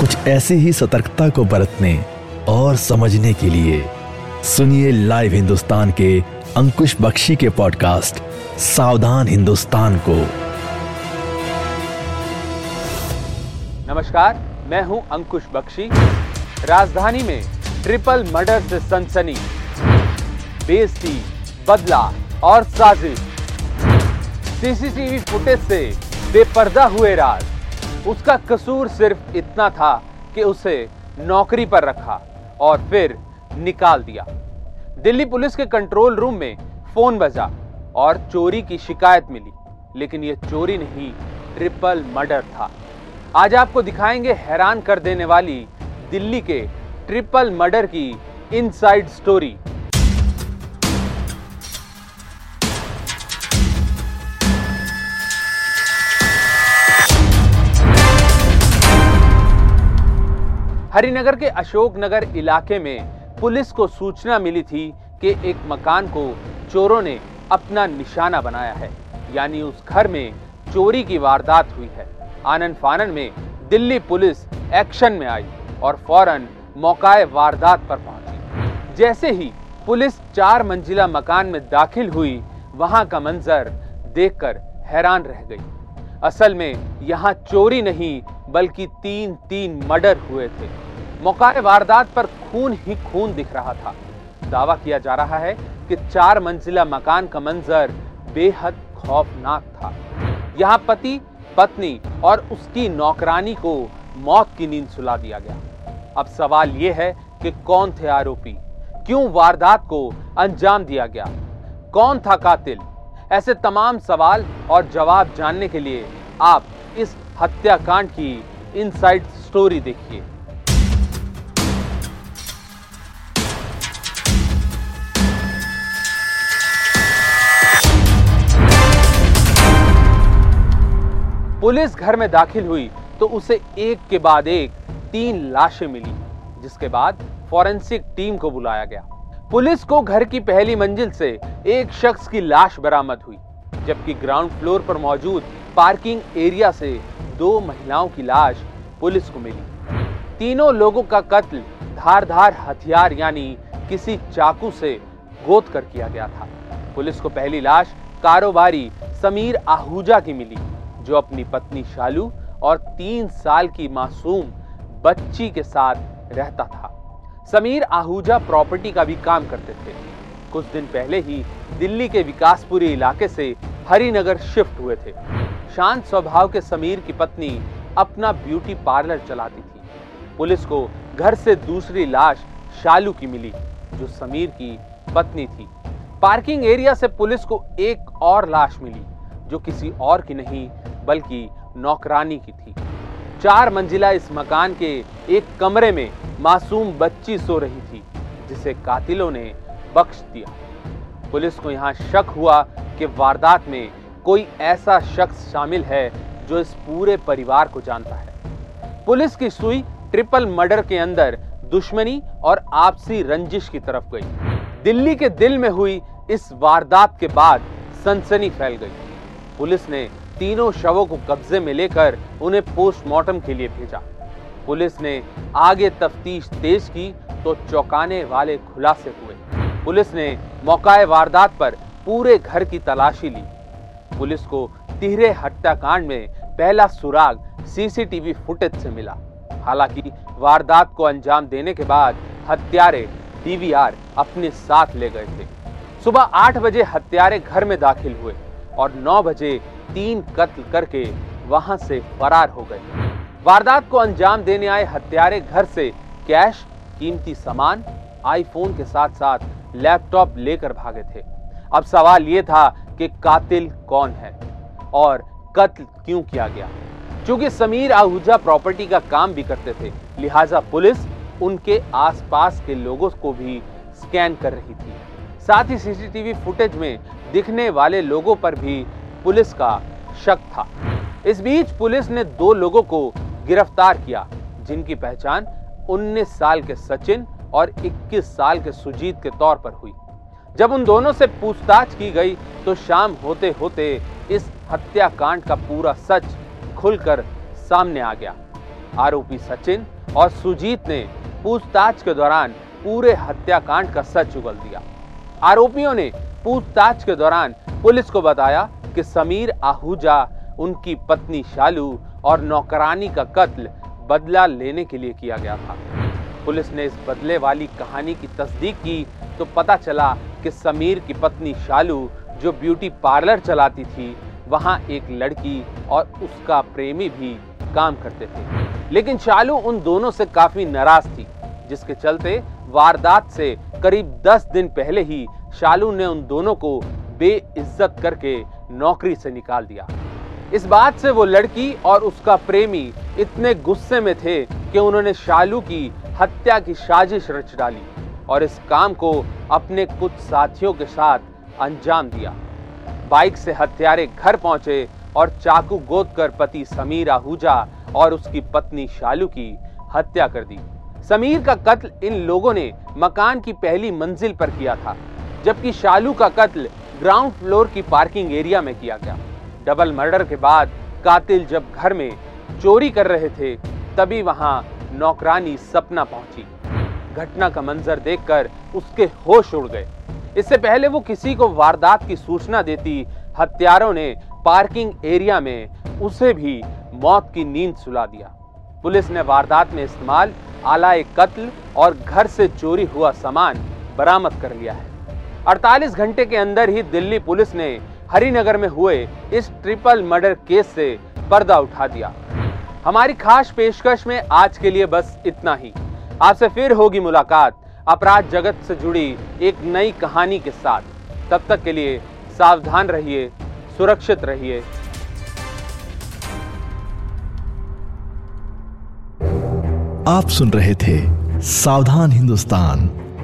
कुछ ऐसे ही सतर्कता को बरतने और समझने के लिए सुनिए लाइव हिंदुस्तान के अंकुश बख्शी के पॉडकास्ट, सावधान हिंदुस्तान को। नमस्कार, मैं हूँ अंकुश बख्शी। राजधानी में ट्रिपल मर्डर से सनसनी। बेइज्जती, बदला और साजिश। सीसीटीवी फुटेज से बेपर्दा हुए राज। उसका कसूर सिर्फ़ इतना था कि उसे नौकरी पर रखा और फिर निकाल दिया। दिल्ली पुलिस के कंट्रोल रूम में फ़ोन बजा और चोरी की शिकायत मिली, लेकिन यह चोरी नहीं, ट्रिपल मर्डर था। आज आपको दिखाएँगे हैरान कर देने वाली दिल्ली के ट्रिपल मर्डर की इनसाइड स्टोरी। हरिनगर के अशोकनगर इलाके में पुलिस को सूचना मिली थी कि एक मकान को चोरों ने अपना निशाना बनाया है, यानी उस घर में चोरी की वारदात हुई है। आनंद फानन में दिल्ली पुलिस एक्शन में आई और फ़ौरन मौकाए वारदात पर पहुँची। जैसे ही पुलिस चार मंजिला मकान में दाखिल हुई, वहाँ का मंजर देखकर हैरान रह गई। असल में यहाँ चोरी नहीं, बल्कि तीन तीन मर्डर हुए थे। मौका वारदात पर खून ही खून दिख रहा था। दावा किया जा रहा है कि चार मंजिला मकान का मंजर बेहद खौफनाक था। यहाँ पति, पत्नी और उसकी नौकरानी को मौत की नींद सुला दिया गया। अब सवाल यह है कि कौन थे आरोपी? क्यों वारदात को अंजाम दिया गया? कौन था कातिल? ऐसे तमाम सवाल और जवाब जानने के लिए आप इस हत्याकांड की इनसाइड स्टोरी देखिए। पुलिस घर में दाखिल हुई तो उसे एक के बाद एक तीन लाशें मिली, जिसके बाद फॉरेंसिक टीम को बुलाया गया। पुलिस को घर की पहली मंजिल से एक शख्स की लाश बरामद हुई, जबकि ग्राउंड फ्लोर पर मौजूद पार्किंग एरिया से दो महिलाओं की लाश पुलिस को मिली। तीनों लोगों का कत्ल धारधार हथियार यानी किसी चाकू से गोद कर किया गया था। पुलिस को पहली लाश कारोबारी समीर आहूजा की मिली, जो अपनी पत्नी शालू और तीन साल की मासूम बच्ची के साथ रहता था। समीर आहूजा प्रॉपर्टी का भी काम करते थे। कुछ दिन पहले ही दिल्ली के विकासपुरी इलाके से हरिनगर शिफ्ट हुए थे। शांत स्वभाव के समीर की पत्नी अपना ब्यूटी पार्लर चलाती थी। पुलिस को घर से दूसरी लाश शालू की मिली, जो समीर की पत्नी थी। पार्किंग एरिया से पुलिस को एक और लाश मिली, जो किसी और की नहीं, बल्कि नौकरानी की थी। चार मंजिला इस मकान के एक कमरे में मासूम बच्ची सो रही थी, जिसे कातिलों ने बख्श दिया। पुलिस को यहाँ शक हुआ कि वारदात में कोई ऐसा शख्स शामिल है जो इस पूरे परिवार को जानता है। पुलिस की सुई ट्रिपल मर्डर के अंदर दुश्मनी और आपसी रंजिश की तरफ़ गई। दिल्ली के दिल में हुई इस वारदात के बाद सनसनी फैल गई। पुलिस ने तीनों शवों को कब्जे में लेकर उन्हें पोस्टमार्टम के लिए भेजा। पुलिस ने आगे तफ्तीश तेज की तो चौंकाने वाले खुलासे हुए। पुलिस ने मौकाए वारदात पर पूरे घर की तलाशी ली। पुलिस को तिहरे हत्याकांड में पहला सुराग सीसीटीवी फुटेज से मिला। हालाँकि वारदात को अंजाम देने के बाद हत्यारे डीवीआर अपने साथ ले गए थे। सुबह आठ बजे हत्यारे घर में दाखिल हुए और नौ बजे तीन कत्ल करके वहाँ से फरार हो गए। वारदात को अंजाम देने आए हत्यारे घर से कैश, कीमती सामान, आईफोन के साथ साथ लैपटॉप लेकर भागे थे। अब सवाल यह था कि कातिल कौन है और कत्ल क्यों किया गया? क्योंकि समीर आहूजा प्रॉपर्टी का काम भी करते थे, लिहाजा पुलिस उनके आसपास के लोगों को भी स्कैन कर रही थी। साथ ही सीसीटीवी फुटेज में दिखने वाले लोगों पर भी पुलिस का शक था। इस बीच पुलिस ने दो लोगों को गिरफ़्तार किया, जिनकी पहचान 19 साल के सचिन और 21 साल के सुजीत के तौर पर हुई। जब उन दोनों से पूछताछ की गई तो शाम होते होते इस हत्याकांड का पूरा सच खुलकर सामने आ गया। आरोपी सचिन और सुजीत ने पूछताछ के दौरान पूरे हत्याकांड का सच उगल दिया। आरोपियों ने पूछताछ के दौरान पुलिस को बताया कि समीर आहूजा, उनकी पत्नी शालू और नौकरानी का कत्ल बदला लेने के लिए किया गया था। पुलिस ने इस बदले वाली कहानी की तस्दीक की तो पता चला कि समीर की पत्नी शालू, जो ब्यूटी पार्लर चलाती थी, वहाँ एक लड़की और उसका प्रेमी भी काम करते थे। लेकिन शालू उन दोनों से काफ़ी नाराज़ थी, जिसके चलते वारदात से करीब 10 दिन पहले ही शालू ने उन दोनों को बेइज्जत करके नौकरी से निकाल दिया। इस बात से वो लड़की और उसका प्रेमी इतने गुस्से में थे कि उन्होंने शालू की हत्या की साजिश रच डाली और इस काम को अपने कुछ साथियों के साथ अंजाम दिया। बाइक से हत्यारे घर पहुँचे और चाकू गोद कर पति समीर आहूजा और उसकी पत्नी शालू की हत्या कर दी। समीर का कत्ल इन लोगों ने मकान की पहली मंजिल पर किया था, जबकि शालू का कत्ल ग्राउंड फ्लोर की पार्किंग एरिया में किया गया। डबल मर्डर के बाद कातिल जब घर में चोरी कर रहे थे, तभी वहाँ नौकरानी सपना पहुँची। घटना का मंजर देखकर उसके होश उड़ गए। इससे पहले वो किसी को वारदात की सूचना देती, हत्यारों ने पार्किंग एरिया में उसे भी मौत की नींद सुला दिया। पुलिस ने वारदात में इस्तेमाल, आलाए कत्ल और घर से चोरी हुआ सामान बरामद कर लिया है। 48 घंटे के अंदर ही दिल्ली पुलिस ने हरिनगर में हुए इस ट्रिपल मर्डर केस से पर्दा उठा दिया। हमारी खास पेशकश में आज के लिए बस इतना ही। आपसे फिर होगी मुलाकात अपराध जगत से जुड़ी एक नई कहानी के साथ। तब तक के लिए सावधान रहिए, सुरक्षित रहिए। आप सुन रहे थे सावधान हिंदुस्तान।